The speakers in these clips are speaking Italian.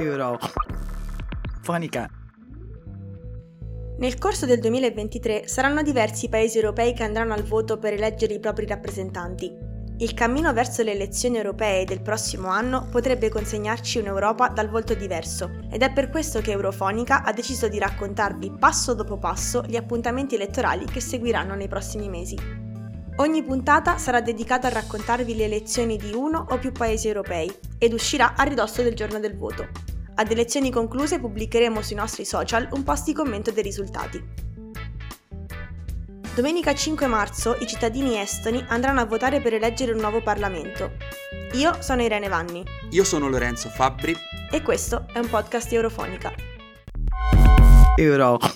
Eurofonica. Nel corso del 2023 saranno diversi i paesi europei che andranno al voto per eleggere i propri rappresentanti. Il cammino verso le elezioni europee del prossimo anno potrebbe consegnarci un'Europa dal volto diverso ed è per questo che Eurofonica ha deciso di raccontarvi passo dopo passo gli appuntamenti elettorali che seguiranno nei prossimi mesi. Ogni puntata sarà dedicata a raccontarvi le elezioni di uno o più paesi europei ed uscirà a ridosso del giorno del voto. Ad elezioni concluse pubblicheremo sui nostri social un post di commento dei risultati. Domenica 5 marzo i cittadini estoni andranno a votare per eleggere un nuovo Parlamento. Io sono Irene Vanni. Io sono Lorenzo Fabbri. E questo è un podcast di Eurofonica. Eurofonica.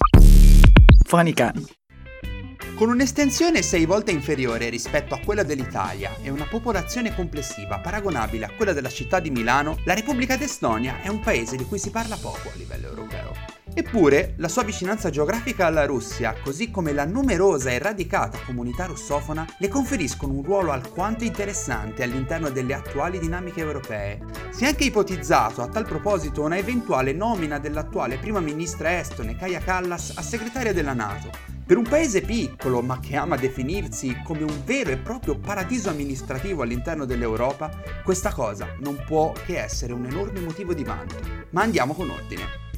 Con un'estensione sei volte inferiore rispetto a quella dell'Italia e una popolazione complessiva paragonabile a quella della città di Milano, la Repubblica d'Estonia è un paese di cui si parla poco a livello europeo. Eppure, la sua vicinanza geografica alla Russia, così come la numerosa e radicata comunità russofona, le conferiscono un ruolo alquanto interessante all'interno delle attuali dinamiche europee. Si è anche ipotizzato a tal proposito una eventuale nomina dell'attuale prima ministra estone Kaya Kallas a segretaria della Nato, per un paese piccolo, ma che ama definirsi come un vero e proprio paradiso amministrativo all'interno dell'Europa, questa cosa non può che essere un enorme motivo di vanto. Ma andiamo con ordine.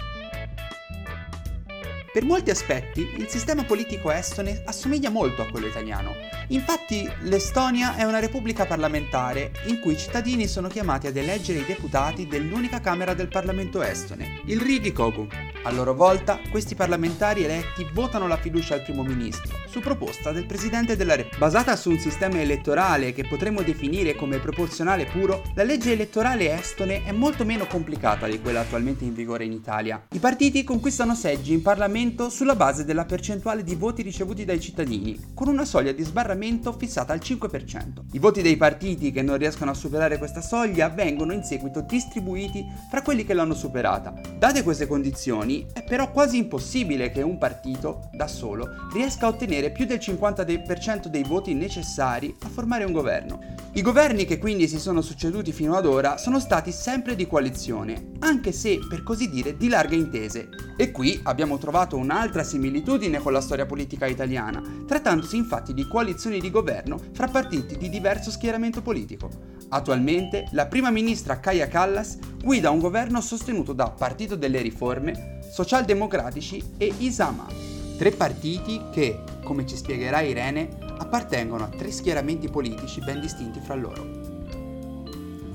Per molti aspetti il sistema politico estone assomiglia molto a quello italiano. Infatti l'Estonia è una repubblica parlamentare in cui i cittadini sono chiamati ad eleggere i deputati dell'unica Camera del Parlamento estone, il Riigikogu. A loro volta questi parlamentari eletti votano la fiducia al primo ministro, su proposta del Presidente della Repubblica. Basata su un sistema elettorale che potremmo definire come proporzionale puro, la legge elettorale estone è molto meno complicata di quella attualmente in vigore in Italia. I partiti conquistano seggi in Parlamento sbarramento sulla base della percentuale di voti ricevuti dai cittadini, con una soglia di sbarramento fissata al 5%. I voti dei partiti che non riescono a superare questa soglia vengono in seguito distribuiti fra quelli che l'hanno superata. Date queste condizioni, è però quasi impossibile che un partito, da solo, riesca a ottenere più del 50% dei voti necessari a formare un governo. I governi che quindi si sono succeduti fino ad ora sono stati sempre di coalizione, anche se per così dire di larghe intese. E qui abbiamo trovato un'altra similitudine con la storia politica italiana, trattandosi infatti di coalizioni di governo fra partiti di diverso schieramento politico. Attualmente la prima ministra Kaya Kallas guida un governo sostenuto da Partito delle Riforme, Socialdemocratici e Isama, tre partiti che, come ci spiegherà Irene, appartengono a tre schieramenti politici ben distinti fra loro.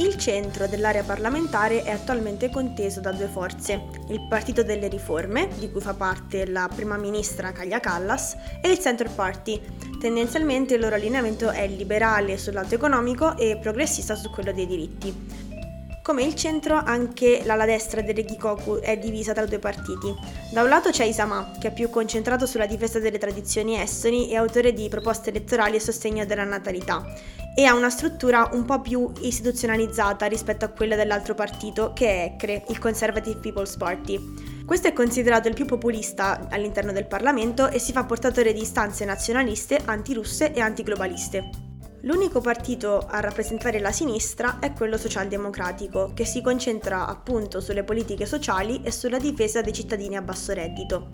Il centro dell'area parlamentare è attualmente conteso da due forze, il Partito delle Riforme, di cui fa parte la prima ministra Kalia Callas, e il Center Party. Tendenzialmente il loro allineamento è liberale sul lato economico e progressista su quello dei diritti. Come il centro, anche l'ala destra del Regikoku è divisa tra due partiti. Da un lato c'è Isama, che è più concentrato sulla difesa delle tradizioni estoni e autore di proposte elettorali a sostegno della natalità, e ha una struttura un po' più istituzionalizzata rispetto a quella dell'altro partito, che è ECRE, il Conservative People's Party. Questo è considerato il più populista all'interno del Parlamento e si fa portatore di istanze nazionaliste, antirusse e antiglobaliste. L'unico partito a rappresentare la sinistra è quello socialdemocratico, che si concentra appunto sulle politiche sociali e sulla difesa dei cittadini a basso reddito.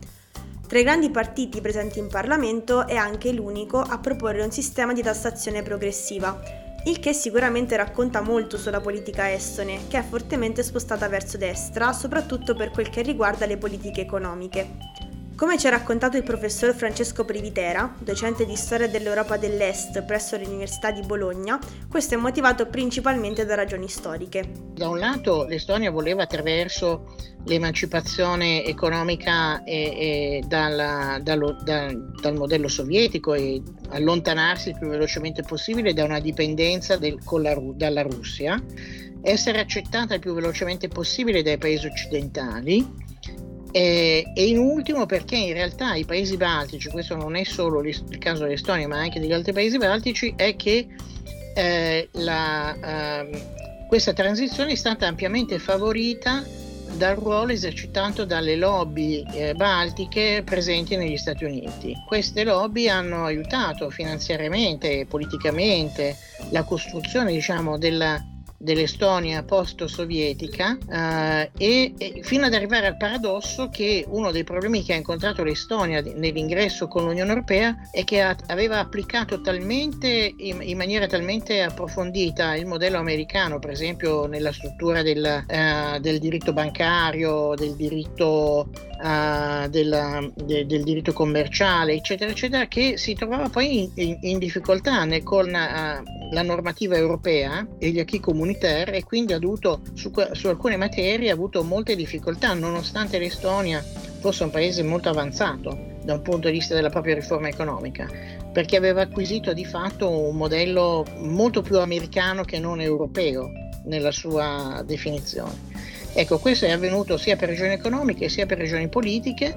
Tra i grandi partiti presenti in Parlamento è anche l'unico a proporre un sistema di tassazione progressiva, il che sicuramente racconta molto sulla politica estone, che è fortemente spostata verso destra, soprattutto per quel che riguarda le politiche economiche. Come ci ha raccontato il professor Francesco Privitera, docente di storia dell'Europa dell'Est presso l'Università di Bologna, questo è motivato principalmente da ragioni storiche. Da un lato l'Estonia voleva attraverso l'emancipazione economica e, e dalla, dallo, da, dal modello sovietico e allontanarsi il più velocemente possibile da una dipendenza del, la, dalla Russia, essere accettata il più velocemente possibile dai paesi occidentali e, e, in ultimo perché in realtà i paesi baltici, questo non è solo il caso dell'Estonia ma anche degli altri paesi baltici, è che eh, la, eh, questa transizione è stata ampiamente favorita dal ruolo esercitato dalle lobby eh, baltiche presenti negli Stati Uniti. Queste lobby hanno aiutato finanziariamente e politicamente la costruzione diciamo, della dell'Estonia post-sovietica eh, e, e, fino ad arrivare al paradosso che uno dei problemi che ha incontrato l'Estonia nell'ingresso con l'Unione Europea è che ha, aveva applicato talmente in, in, maniera talmente approfondita il modello americano, per esempio nella struttura del, eh, del diritto bancario, del diritto uh, del, de, del, diritto commerciale, eccetera, eccetera, che si trovava poi in, in, difficoltà né, con uh, la normativa europea e gli acquis communautaire e quindi ha avuto su, su alcune materie ha avuto molte difficoltà, nonostante l'Estonia fosse un paese molto avanzato da un punto di vista della propria riforma economica, perché aveva acquisito di fatto un modello molto più americano che non europeo nella sua definizione. Ecco, questo è avvenuto sia per ragioni economiche sia per ragioni politiche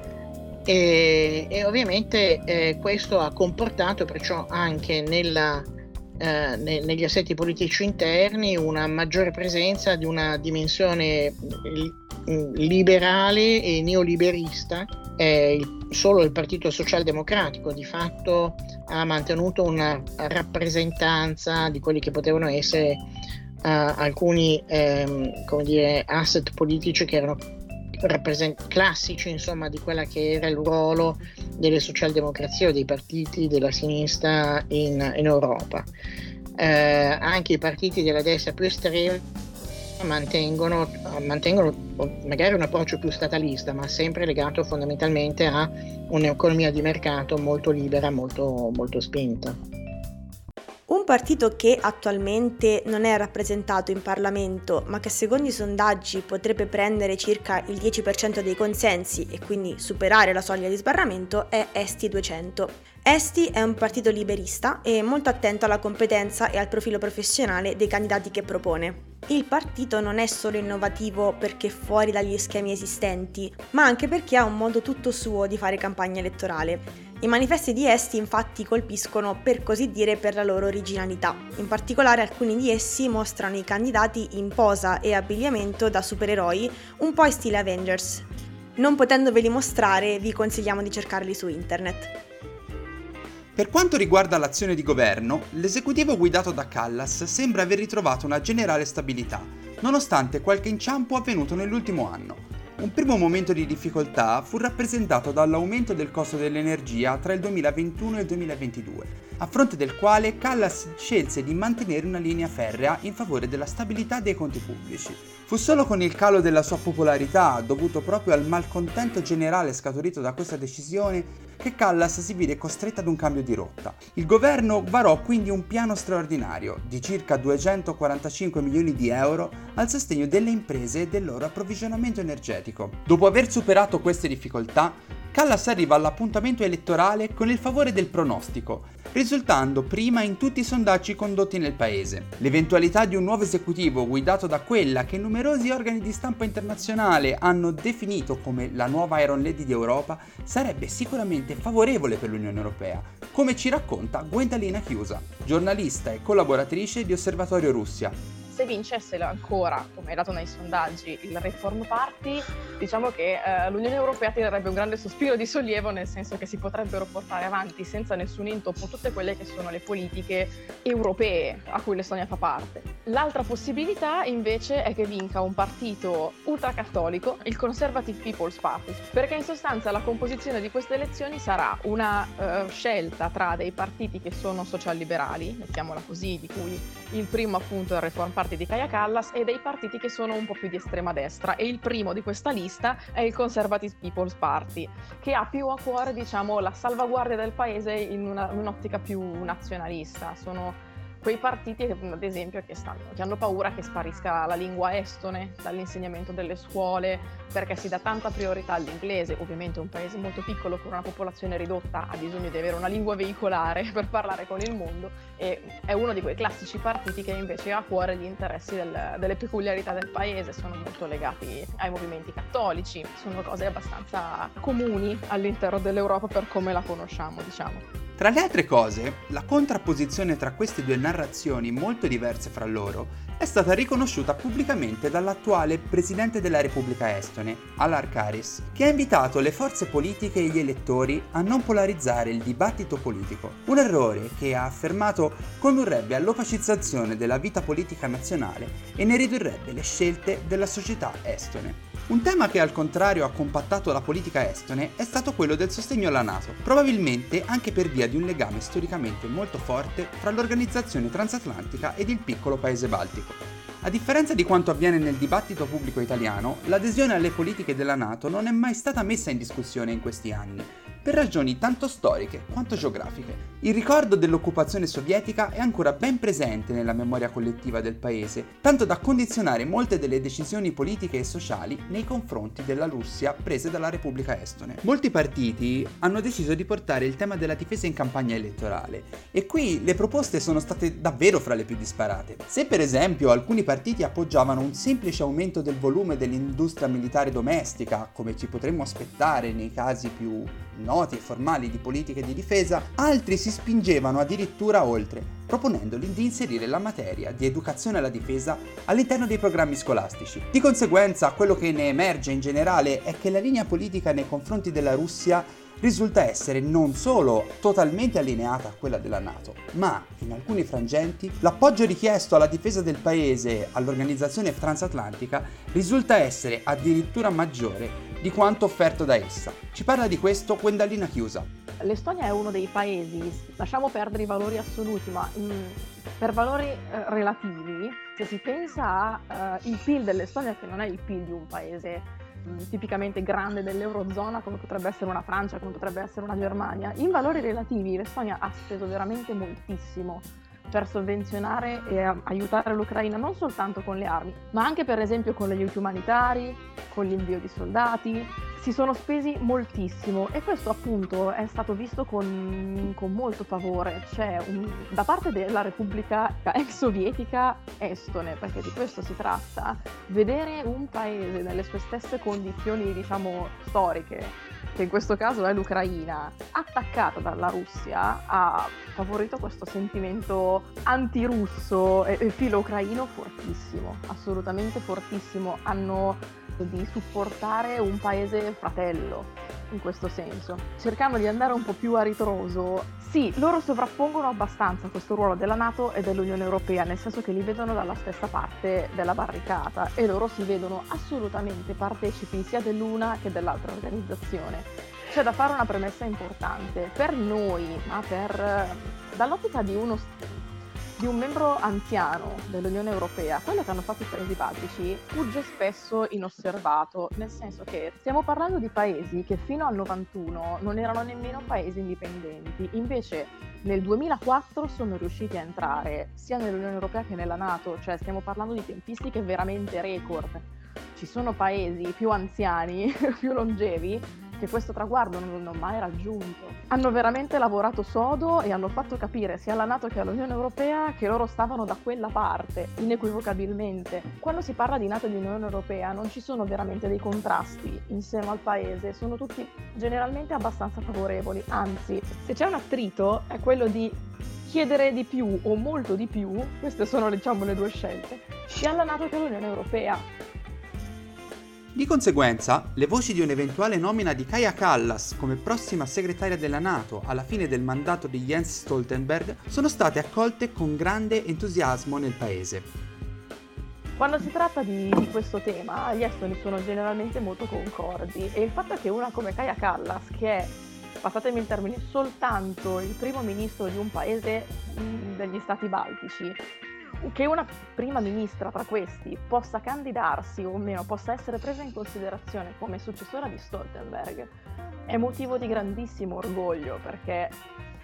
e, e ovviamente eh, questo ha comportato perciò anche nella, eh, ne, negli assetti politici interni una maggiore presenza di una dimensione liberale e neoliberista. Eh, solo il Partito Socialdemocratico di fatto ha mantenuto una rappresentanza di quelli che potevano essere alcuni ehm, dire, asset politici che erano rappresent- classici insomma di quella che era il ruolo delle socialdemocrazie o dei partiti della sinistra in, in Europa. Eh, anche i partiti della destra più estrema mantengono, mantengono magari un approccio più statalista, ma sempre legato fondamentalmente a un'economia di mercato molto libera, molto, molto spinta. Un partito che attualmente non è rappresentato in Parlamento, ma che secondo i sondaggi potrebbe prendere circa il 10% dei consensi e quindi superare la soglia di sbarramento, è Esti 200. Esti è un partito liberista e molto attento alla competenza e al profilo professionale dei candidati che propone. Il partito non è solo innovativo perché fuori dagli schemi esistenti, ma anche perché ha un modo tutto suo di fare campagna elettorale. I manifesti di Esti infatti colpiscono per così dire per la loro originalità. In particolare alcuni di essi mostrano i candidati in posa e abbigliamento da supereroi, un po' in stile Avengers. Non potendoveli mostrare, vi consigliamo di cercarli su internet. Per quanto riguarda l'azione di governo, l'esecutivo guidato da Callas sembra aver ritrovato una generale stabilità, nonostante qualche inciampo avvenuto nell'ultimo anno. Un primo momento di difficoltà fu rappresentato dall'aumento del costo dell'energia tra il 2021 e il 2022, a fronte del quale Callas scelse di mantenere una linea ferrea in favore della stabilità dei conti pubblici. Fu solo con il calo della sua popolarità, dovuto proprio al malcontento generale scaturito da questa decisione, che Callas si vide costretta ad un cambio di rotta. Il governo varò quindi un piano straordinario di circa 245 milioni di euro al sostegno delle imprese e del loro approvvigionamento energetico. Dopo aver superato queste difficoltà, Callas arriva all'appuntamento elettorale con il favore del pronostico, risultando prima in tutti i sondaggi condotti nel paese. L'eventualità di un nuovo esecutivo guidato da quella che numerosi organi di stampa internazionale hanno definito come la nuova Iron Lady di Europa sarebbe sicuramente favorevole per l'Unione Europea, come ci racconta Gwendalina Chiusa, giornalista e collaboratrice di Osservatorio Russia, se vincesse ancora, come è dato nei sondaggi, il Reform Party, diciamo che eh, l'Unione Europea tirerebbe un grande sospiro di sollievo, nel senso che si potrebbero portare avanti senza nessun intoppo tutte quelle che sono le politiche europee a cui l'Estonia fa parte. L'altra possibilità invece è che vinca un partito ultracattolico, il Conservative People's Party, perché in sostanza la composizione di queste elezioni sarà una uh, scelta tra dei partiti che sono social-liberali, mettiamola così, di cui il primo appunto è il Reform Party di Kaya Callas e dei partiti che sono un po' più di estrema destra e il primo di questa lista è il Conservative People's Party che ha più a cuore diciamo la salvaguardia del paese in, una, in un'ottica più nazionalista. Sono quei partiti, ad esempio, che, stanno, che, hanno paura che sparisca la lingua estone dall'insegnamento delle scuole, perché si dà tanta priorità all'inglese. Ovviamente un paese molto piccolo con una popolazione ridotta ha bisogno di avere una lingua veicolare per parlare con il mondo e è uno di quei classici partiti che invece ha a cuore gli interessi del, delle peculiarità del paese, sono molto legati ai movimenti cattolici, sono cose abbastanza comuni all'interno dell'Europa per come la conosciamo, diciamo. Tra le altre cose, la contrapposizione tra queste due narrazioni molto diverse fra loro è stata riconosciuta pubblicamente dall'attuale presidente della Repubblica Estone, Alar Karis, che ha invitato le forze politiche e gli elettori a non polarizzare il dibattito politico. Un errore che ha affermato condurrebbe all'opacizzazione della vita politica nazionale e ne ridurrebbe le scelte della società estone. Un tema che al contrario ha compattato la politica estone è stato quello del sostegno alla Nato, probabilmente anche per via di un legame storicamente molto forte fra l'organizzazione transatlantica ed il piccolo paese baltico. A differenza di quanto avviene nel dibattito pubblico italiano, l'adesione alle politiche della Nato non è mai stata messa in discussione in questi anni, per ragioni tanto storiche quanto geografiche. Il ricordo dell'occupazione sovietica è ancora ben presente nella memoria collettiva del paese, tanto da condizionare molte delle decisioni politiche e sociali nei confronti della Russia prese dalla Repubblica Estone. Molti partiti hanno deciso di portare il tema della difesa in campagna elettorale e qui le proposte sono state davvero fra le più disparate. Se per esempio alcuni partiti appoggiavano un semplice aumento del volume dell'industria militare domestica, come ci potremmo aspettare nei casi più noti e formali di politiche di difesa, altri si spingevano addirittura oltre, proponendoli di inserire la materia di educazione alla difesa all'interno dei programmi scolastici. Di conseguenza, quello che ne emerge in generale è che la linea politica nei confronti della Russia risulta essere non solo totalmente allineata a quella della Nato, ma in alcuni frangenti l'appoggio richiesto alla difesa del paese all'organizzazione transatlantica risulta essere addirittura maggiore di quanto offerto da essa. Ci parla di questo Gwendalina Chiusa. L'Estonia è uno dei paesi, lasciamo perdere i valori assoluti, ma in, per valori eh, relativi, se si pensa al uh, PIL dell'Estonia, che non è il PIL di un paese mh, mm, tipicamente grande dell'Eurozona, come potrebbe essere una Francia, come potrebbe essere una Germania, in valori relativi l'Estonia ha speso veramente moltissimo per sovvenzionare e aiutare l'Ucraina non soltanto con le armi, ma anche per esempio con gli aiuti umanitari, con l'invio di soldati. Si sono spesi moltissimo e questo appunto è stato visto con, con molto favore, cioè un, da parte della Repubblica ex sovietica estone, perché di questo si tratta, vedere un paese nelle sue stesse condizioni diciamo storiche che in questo caso è l'Ucraina, attaccata dalla Russia, ha favorito questo sentimento antirusso e, e filo ucraino fortissimo, assolutamente fortissimo. Hanno di supportare un paese fratello in questo senso. Cercando di andare un po' più a ritroso, sì, loro sovrappongono abbastanza questo ruolo della Nato e dell'Unione Europea, nel senso che li vedono dalla stessa parte della barricata e loro si vedono assolutamente partecipi sia dell'una che dell'altra organizzazione. C'è da fare una premessa importante per noi, ma per dall'ottica di uno di un membro anziano dell'Unione Europea, quello che hanno fatto i paesi baltici fugge spesso inosservato, nel senso che stiamo parlando di paesi che fino al 91 non erano nemmeno paesi indipendenti, invece nel 2004 sono riusciti a entrare sia nell'Unione Europea che nella Nato, cioè stiamo parlando di tempistiche veramente record. Ci sono paesi più anziani, più longevi, che questo traguardo non hanno mai raggiunto. Hanno veramente lavorato sodo e hanno fatto capire sia alla Nato che all'Unione Europea che loro stavano da quella parte, inequivocabilmente. Quando si parla di Nato e di Unione Europea non ci sono veramente dei contrasti insieme al paese, sono tutti generalmente abbastanza favorevoli, anzi, se c'è un attrito è quello di chiedere di più o molto di più, queste sono diciamo le due scelte, sia alla Nato che all'Unione Europea. Di conseguenza, le voci di un'eventuale nomina di Kaya Kallas come prossima segretaria della Nato alla fine del mandato di Jens Stoltenberg sono state accolte con grande entusiasmo nel paese. Quando si tratta di, di, questo tema, gli estoni sono generalmente molto concordi e il fatto che una come Kaya Kallas, che è, passatemi il termine, soltanto il primo ministro di un paese mm, degli stati baltici, che una prima ministra tra questi possa candidarsi o meno possa essere presa in considerazione come successora di Stoltenberg è motivo di grandissimo orgoglio perché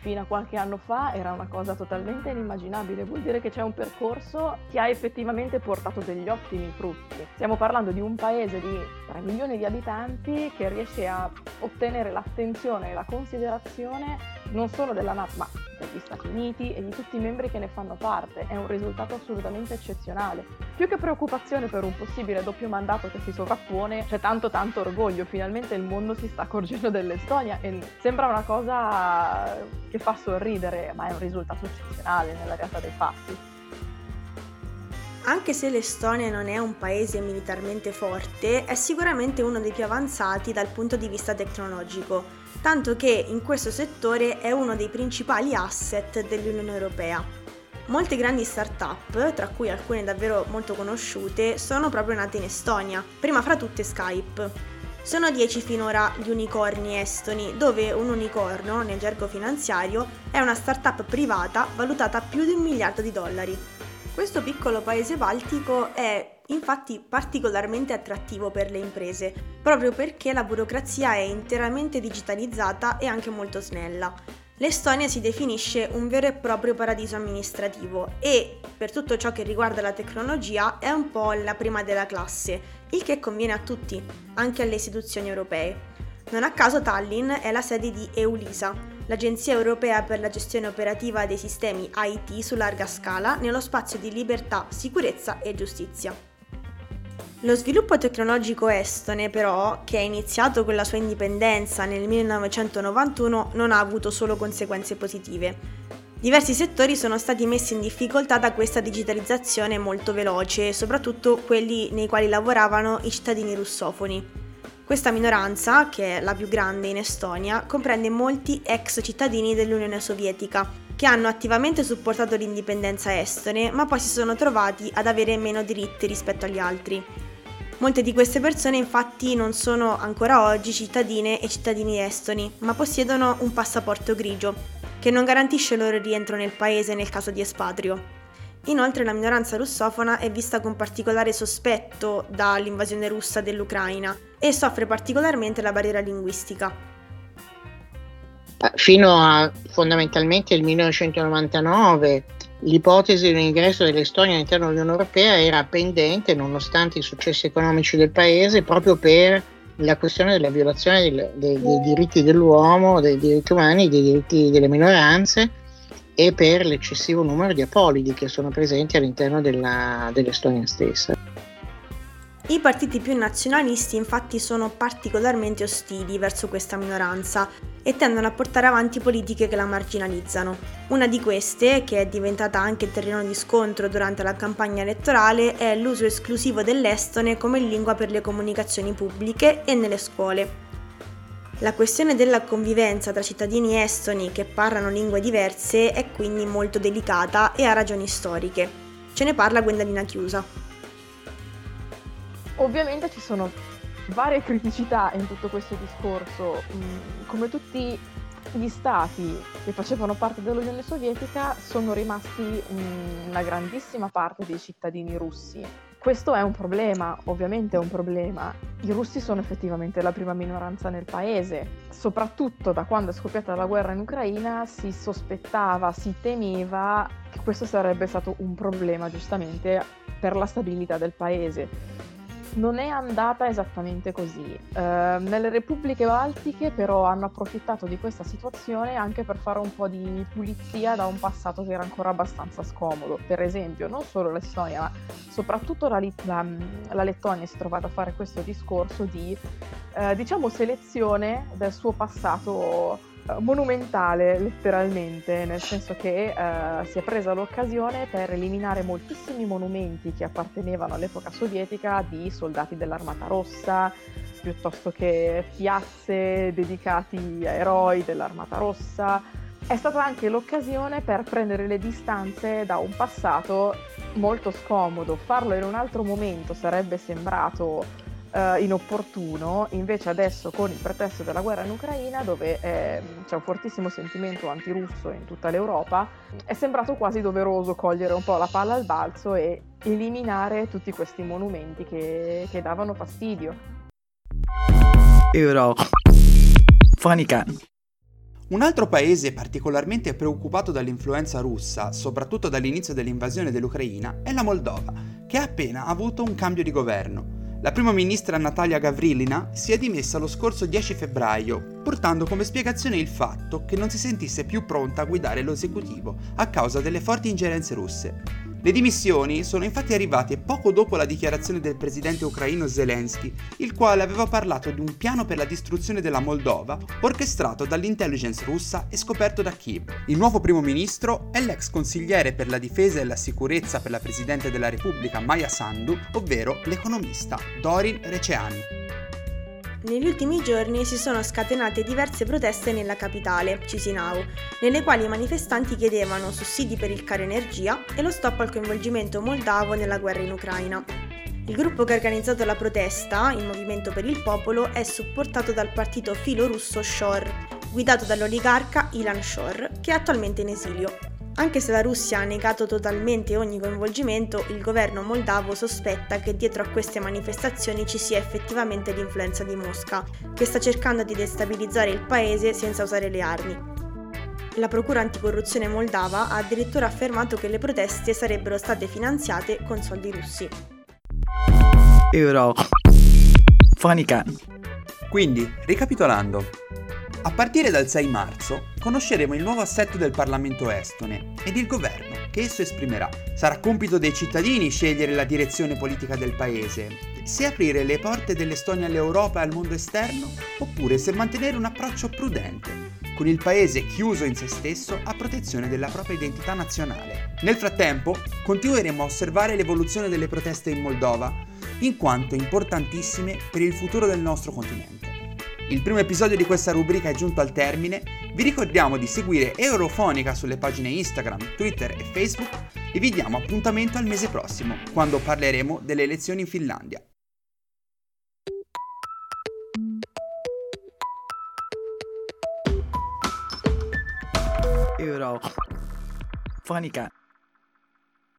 fino a qualche anno fa era una cosa totalmente inimmaginabile, vuol dire che c'è un percorso che ha effettivamente portato degli ottimi frutti. Stiamo parlando di un paese di 3 milioni di abitanti che riesce a ottenere l'attenzione e la considerazione non solo della NATO, ma degli Stati Uniti e di tutti i membri che ne fanno parte. È un risultato assolutamente eccezionale. Più che preoccupazione per un possibile doppio mandato che si sovrappone, c'è tanto tanto orgoglio. Finalmente il mondo si sta accorgendo dell'Estonia e sembra una cosa che fa sorridere, ma è un risultato eccezionale nella realtà dei fatti. Anche se l'Estonia non è un paese militarmente forte, è sicuramente uno dei più avanzati dal punto di vista tecnologico, tanto che in questo settore è uno dei principali asset dell'Unione Europea. Molte grandi start-up, tra cui alcune davvero molto conosciute, sono proprio nate in Estonia, prima fra tutte Skype. Sono 10 finora gli unicorni estoni, dove un unicorno, nel gergo finanziario, è una start-up privata valutata a più di un miliardo di dollari. Questo piccolo paese baltico è infatti particolarmente attrattivo per le imprese, proprio perché la burocrazia è interamente digitalizzata e anche molto snella. L'Estonia si definisce un vero e proprio paradiso amministrativo e, per tutto ciò che riguarda la tecnologia, è un po' la prima della classe, il che conviene a tutti, anche alle istituzioni europee. Non a caso Tallinn è la sede di EULISA, l'Agenzia europea per la gestione operativa dei sistemi IT su larga scala nello spazio di libertà, sicurezza e giustizia. Lo sviluppo tecnologico estone, però, che è iniziato con la sua indipendenza nel 1991, non ha avuto solo conseguenze positive. Diversi settori sono stati messi in difficoltà da questa digitalizzazione molto veloce, soprattutto quelli nei quali lavoravano i cittadini russofoni. Questa minoranza, che è la più grande in Estonia, comprende molti ex cittadini dell'Unione Sovietica, che hanno attivamente supportato l'indipendenza estone, ma poi si sono trovati ad avere meno diritti rispetto agli altri. Molte di queste persone infatti non sono ancora oggi cittadine e cittadini estoni, ma possiedono un passaporto grigio, che non garantisce il loro rientro nel paese nel caso di espatrio. Inoltre la minoranza russofona è vista con particolare sospetto dall'invasione russa dell'Ucraina e soffre particolarmente la barriera linguistica. Ah, fino a fondamentalmente il 1999 l'ipotesi di un ingresso dell'Estonia all'interno dell'Unione Europea era pendente nonostante i successi economici del paese proprio per la questione della violazione dei, dei, dei diritti dell'uomo, dei diritti umani, dei diritti delle minoranze e per l'eccessivo numero di apolidi che sono presenti all'interno della, dell'Estonia stessa. I partiti più nazionalisti infatti sono particolarmente ostili verso questa minoranza e tendono a portare avanti politiche che la marginalizzano. Una di queste, che è diventata anche terreno di scontro durante la campagna elettorale, è l'uso esclusivo dell'estone come lingua per le comunicazioni pubbliche e nelle scuole. La questione della convivenza tra cittadini estoni che parlano lingue diverse è quindi molto delicata e ha ragioni storiche. Ce ne parla Gwendalina Chiusa. Ovviamente ci sono varie criticità in tutto questo discorso. Mm, come tutti gli stati che facevano parte dell'Unione Sovietica sono rimasti una grandissima parte dei cittadini russi questo è un problema, ovviamente è un problema. I russi sono effettivamente la prima minoranza nel paese, soprattutto da quando è scoppiata la guerra in Ucraina si sospettava, si temeva che questo sarebbe stato un problema giustamente per la stabilità del paese non è andata esattamente così. Uh, nelle repubbliche baltiche però hanno approfittato di questa situazione anche per fare un po' di pulizia da un passato che era ancora abbastanza scomodo. Per esempio, non solo l'Estonia, ma soprattutto la, la, la Lettonia si è trovata a fare questo discorso di, uh, diciamo, selezione del suo passato monumentale letteralmente, nel senso che uh, si è presa l'occasione per eliminare moltissimi monumenti che appartenevano all'epoca sovietica di soldati dell'Armata Rossa, piuttosto che piazze dedicati a eroi dell'Armata Rossa. È stata anche l'occasione per prendere le distanze da un passato molto scomodo. Farlo in un altro momento sarebbe sembrato uh, inopportuno, invece adesso con il pretesto della guerra in Ucraina, dove eh, c'è un fortissimo sentimento antirusso in tutta l'Europa, è sembrato quasi doveroso cogliere un po' la palla al balzo e eliminare tutti questi monumenti che, che davano fastidio. Euro. Un altro paese particolarmente preoccupato dall'influenza russa, soprattutto dall'inizio dell'invasione dell'Ucraina, è la Moldova, che ha appena avuto un cambio di governo. La prima ministra Natalia Gavrilina si è dimessa lo scorso 10 febbraio, portando come spiegazione il fatto che non si sentisse più pronta a guidare l'esecutivo a causa delle forti ingerenze russe. Le dimissioni sono infatti arrivate poco dopo la dichiarazione del presidente ucraino Zelensky, il quale aveva parlato di un piano per la distruzione della Moldova orchestrato dall'intelligence russa e scoperto da Kiev. Il nuovo primo ministro è l'ex consigliere per la difesa e la sicurezza per la presidente della Repubblica Maya Sandu, ovvero l'economista Dorin Receani. Negli ultimi giorni si sono scatenate diverse proteste nella capitale, Cisinau, nelle quali i manifestanti chiedevano sussidi per il caro energia e lo stop al coinvolgimento moldavo nella guerra in Ucraina. Il gruppo che ha organizzato la protesta, il Movimento per il Popolo, è supportato dal partito filo-russo Shor, guidato dall'oligarca Ilan Shor, che è attualmente in esilio. Anche se la Russia ha negato totalmente ogni coinvolgimento, il governo moldavo sospetta che dietro a queste manifestazioni ci sia effettivamente l'influenza di Mosca, che sta cercando di destabilizzare il paese senza usare le armi. La Procura anticorruzione moldava ha addirittura affermato che le proteste sarebbero state finanziate con soldi russi. Euro. Fonica. Quindi, ricapitolando, a partire dal 6 marzo conosceremo il nuovo assetto del Parlamento estone ed il governo che esso esprimerà. Sarà compito dei cittadini scegliere la direzione politica del paese, se aprire le porte dell'Estonia all'Europa e al mondo esterno oppure se mantenere un approccio prudente, con il paese chiuso in se stesso a protezione della propria identità nazionale. Nel frattempo continueremo a osservare l'evoluzione delle proteste in Moldova, in quanto importantissime per il futuro del nostro continente. Il primo episodio di questa rubrica è giunto al termine, vi ricordiamo di seguire Eurofonica sulle pagine Instagram, Twitter e Facebook e vi diamo appuntamento al mese prossimo, quando parleremo delle elezioni in Finlandia. Euro. Fonica.